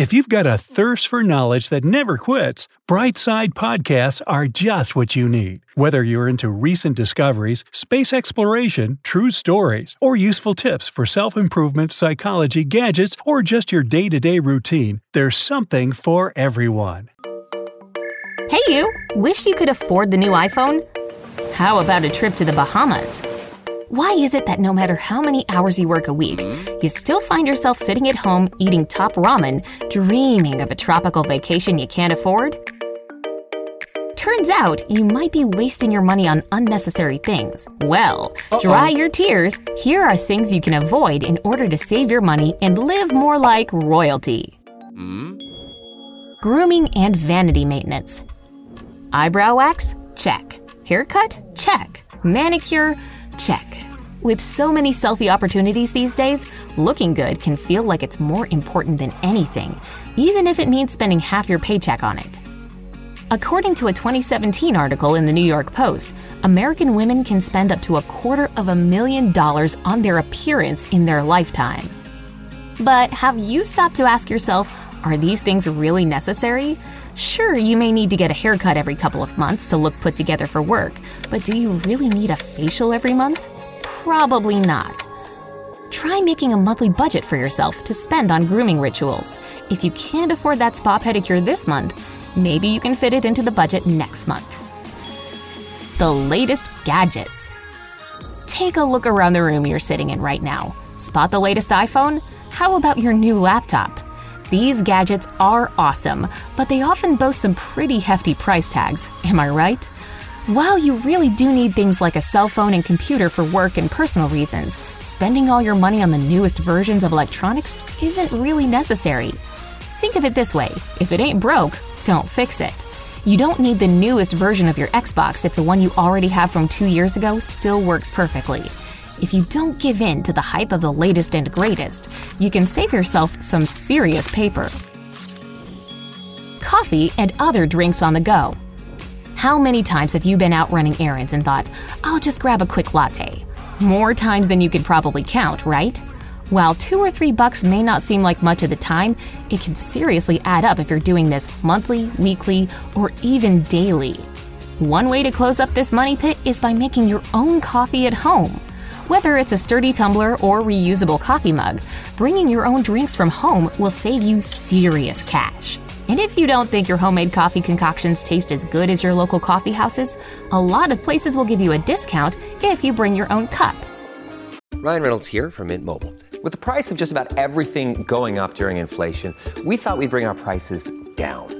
If you've got a thirst for knowledge that never quits, Brightside Podcasts are just what you need. Whether you're into recent discoveries, space exploration, true stories, or useful tips for self improvement, psychology, gadgets, or just your day to day routine, there's something for everyone. Hey, you! Wish you could afford the new iPhone? How about a trip to the Bahamas? Why is it that no matter how many hours you work a week, hmm? you still find yourself sitting at home eating top ramen, dreaming of a tropical vacation you can't afford? Turns out you might be wasting your money on unnecessary things. Well, dry your tears. Here are things you can avoid in order to save your money and live more like royalty. Hmm? Grooming and vanity maintenance. Eyebrow wax? Check. Haircut? Check. Manicure? Check. With so many selfie opportunities these days, looking good can feel like it's more important than anything, even if it means spending half your paycheck on it. According to a 2017 article in the New York Post, American women can spend up to a quarter of a million dollars on their appearance in their lifetime. But have you stopped to ask yourself, are these things really necessary? Sure, you may need to get a haircut every couple of months to look put together for work, but do you really need a facial every month? Probably not. Try making a monthly budget for yourself to spend on grooming rituals. If you can't afford that spa pedicure this month, maybe you can fit it into the budget next month. The latest gadgets. Take a look around the room you're sitting in right now. Spot the latest iPhone? How about your new laptop? These gadgets are awesome, but they often boast some pretty hefty price tags. Am I right? While you really do need things like a cell phone and computer for work and personal reasons, spending all your money on the newest versions of electronics isn't really necessary. Think of it this way if it ain't broke, don't fix it. You don't need the newest version of your Xbox if the one you already have from two years ago still works perfectly. If you don't give in to the hype of the latest and greatest, you can save yourself some serious paper. Coffee and other drinks on the go. How many times have you been out running errands and thought, I'll just grab a quick latte? More times than you could probably count, right? While two or three bucks may not seem like much at the time, it can seriously add up if you're doing this monthly, weekly, or even daily. One way to close up this money pit is by making your own coffee at home. Whether it's a sturdy tumbler or reusable coffee mug, bringing your own drinks from home will save you serious cash. And if you don't think your homemade coffee concoctions taste as good as your local coffee houses, a lot of places will give you a discount if you bring your own cup. Ryan Reynolds here from Mint Mobile. With the price of just about everything going up during inflation, we thought we'd bring our prices down.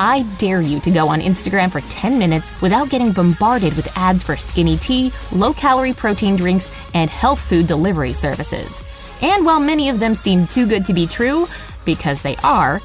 I dare you to go on Instagram for 10 minutes without getting bombarded with ads for skinny tea, low calorie protein drinks, and health food delivery services. And while many of them seem too good to be true, because they are,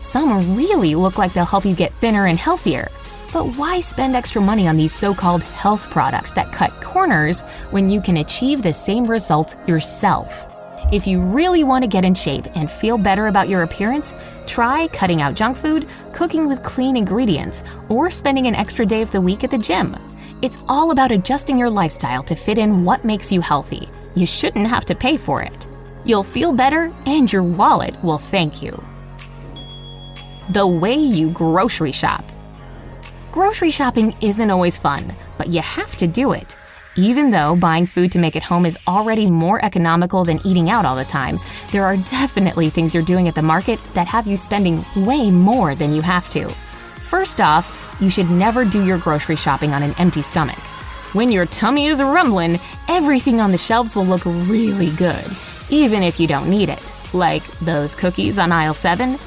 some really look like they'll help you get thinner and healthier. But why spend extra money on these so called health products that cut corners when you can achieve the same result yourself? If you really want to get in shape and feel better about your appearance, try cutting out junk food, cooking with clean ingredients, or spending an extra day of the week at the gym. It's all about adjusting your lifestyle to fit in what makes you healthy. You shouldn't have to pay for it. You'll feel better, and your wallet will thank you. The way you grocery shop. Grocery shopping isn't always fun, but you have to do it. Even though buying food to make at home is already more economical than eating out all the time, there are definitely things you're doing at the market that have you spending way more than you have to. First off, you should never do your grocery shopping on an empty stomach. When your tummy is rumbling, everything on the shelves will look really good, even if you don't need it, like those cookies on aisle 7.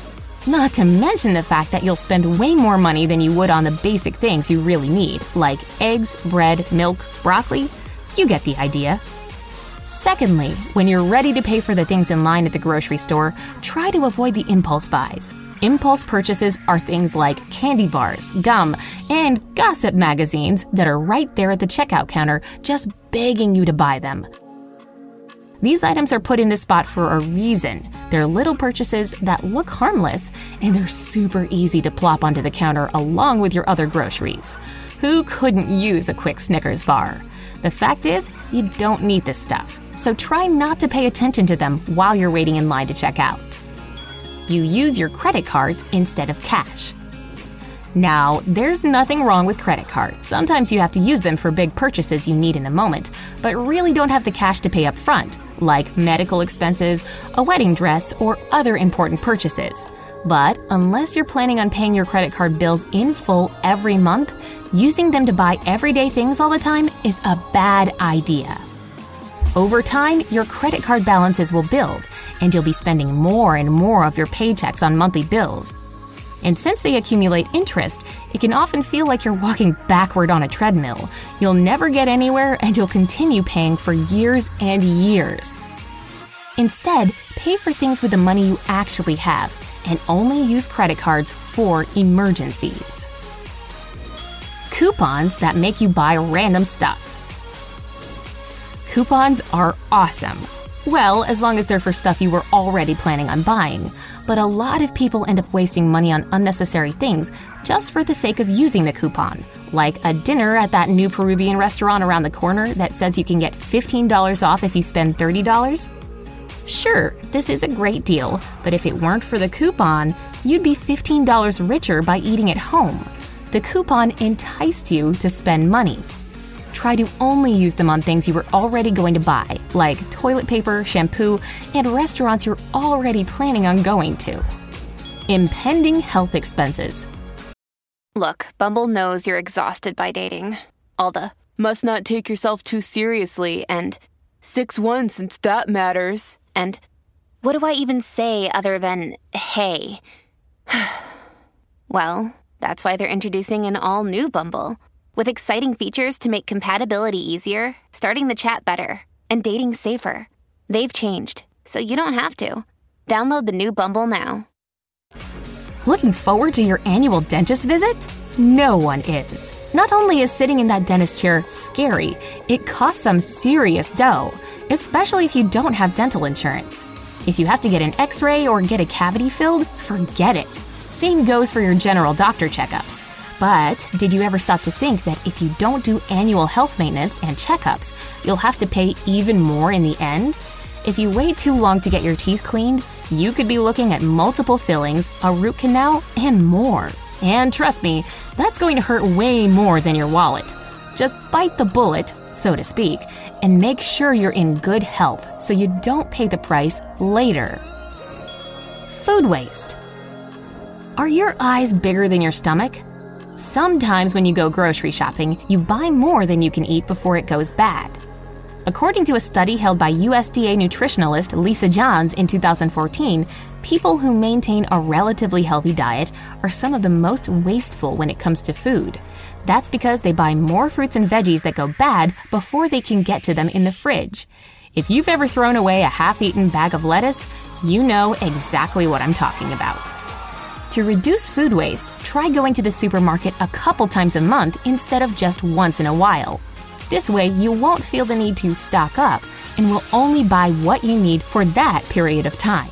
Not to mention the fact that you'll spend way more money than you would on the basic things you really need, like eggs, bread, milk, broccoli. You get the idea. Secondly, when you're ready to pay for the things in line at the grocery store, try to avoid the impulse buys. Impulse purchases are things like candy bars, gum, and gossip magazines that are right there at the checkout counter just begging you to buy them. These items are put in this spot for a reason. They're little purchases that look harmless, and they're super easy to plop onto the counter along with your other groceries. Who couldn't use a quick Snickers bar? The fact is, you don't need this stuff, so try not to pay attention to them while you're waiting in line to check out. You use your credit cards instead of cash. Now, there's nothing wrong with credit cards. Sometimes you have to use them for big purchases you need in a moment, but really don't have the cash to pay up front, like medical expenses, a wedding dress, or other important purchases. But unless you're planning on paying your credit card bills in full every month, using them to buy everyday things all the time is a bad idea. Over time, your credit card balances will build, and you'll be spending more and more of your paychecks on monthly bills. And since they accumulate interest, it can often feel like you're walking backward on a treadmill. You'll never get anywhere, and you'll continue paying for years and years. Instead, pay for things with the money you actually have and only use credit cards for emergencies. Coupons that make you buy random stuff. Coupons are awesome. Well, as long as they're for stuff you were already planning on buying. But a lot of people end up wasting money on unnecessary things just for the sake of using the coupon, like a dinner at that new Peruvian restaurant around the corner that says you can get $15 off if you spend $30. Sure, this is a great deal, but if it weren't for the coupon, you'd be $15 richer by eating at home. The coupon enticed you to spend money. Try to only use them on things you were already going to buy, like toilet paper, shampoo, and restaurants you're already planning on going to. Impending health expenses. Look, Bumble knows you're exhausted by dating. All the must not take yourself too seriously and 6 1 since that matters. And what do I even say other than hey? well, that's why they're introducing an all new Bumble with exciting features to make compatibility easier, starting the chat better, and dating safer. They've changed, so you don't have to. Download the new Bumble now. Looking forward to your annual dentist visit? No one is. Not only is sitting in that dentist chair scary, it costs some serious dough, especially if you don't have dental insurance. If you have to get an x ray or get a cavity filled, forget it. Same goes for your general doctor checkups. But did you ever stop to think that if you don't do annual health maintenance and checkups, you'll have to pay even more in the end? If you wait too long to get your teeth cleaned, you could be looking at multiple fillings, a root canal, and more. And trust me, that's going to hurt way more than your wallet. Just bite the bullet, so to speak, and make sure you're in good health so you don't pay the price later. Food waste. Are your eyes bigger than your stomach? Sometimes when you go grocery shopping, you buy more than you can eat before it goes bad. According to a study held by USDA nutritionalist Lisa Johns in 2014, people who maintain a relatively healthy diet are some of the most wasteful when it comes to food. That's because they buy more fruits and veggies that go bad before they can get to them in the fridge. If you've ever thrown away a half eaten bag of lettuce, you know exactly what I'm talking about. To reduce food waste, try going to the supermarket a couple times a month instead of just once in a while. This way, you won't feel the need to stock up and will only buy what you need for that period of time.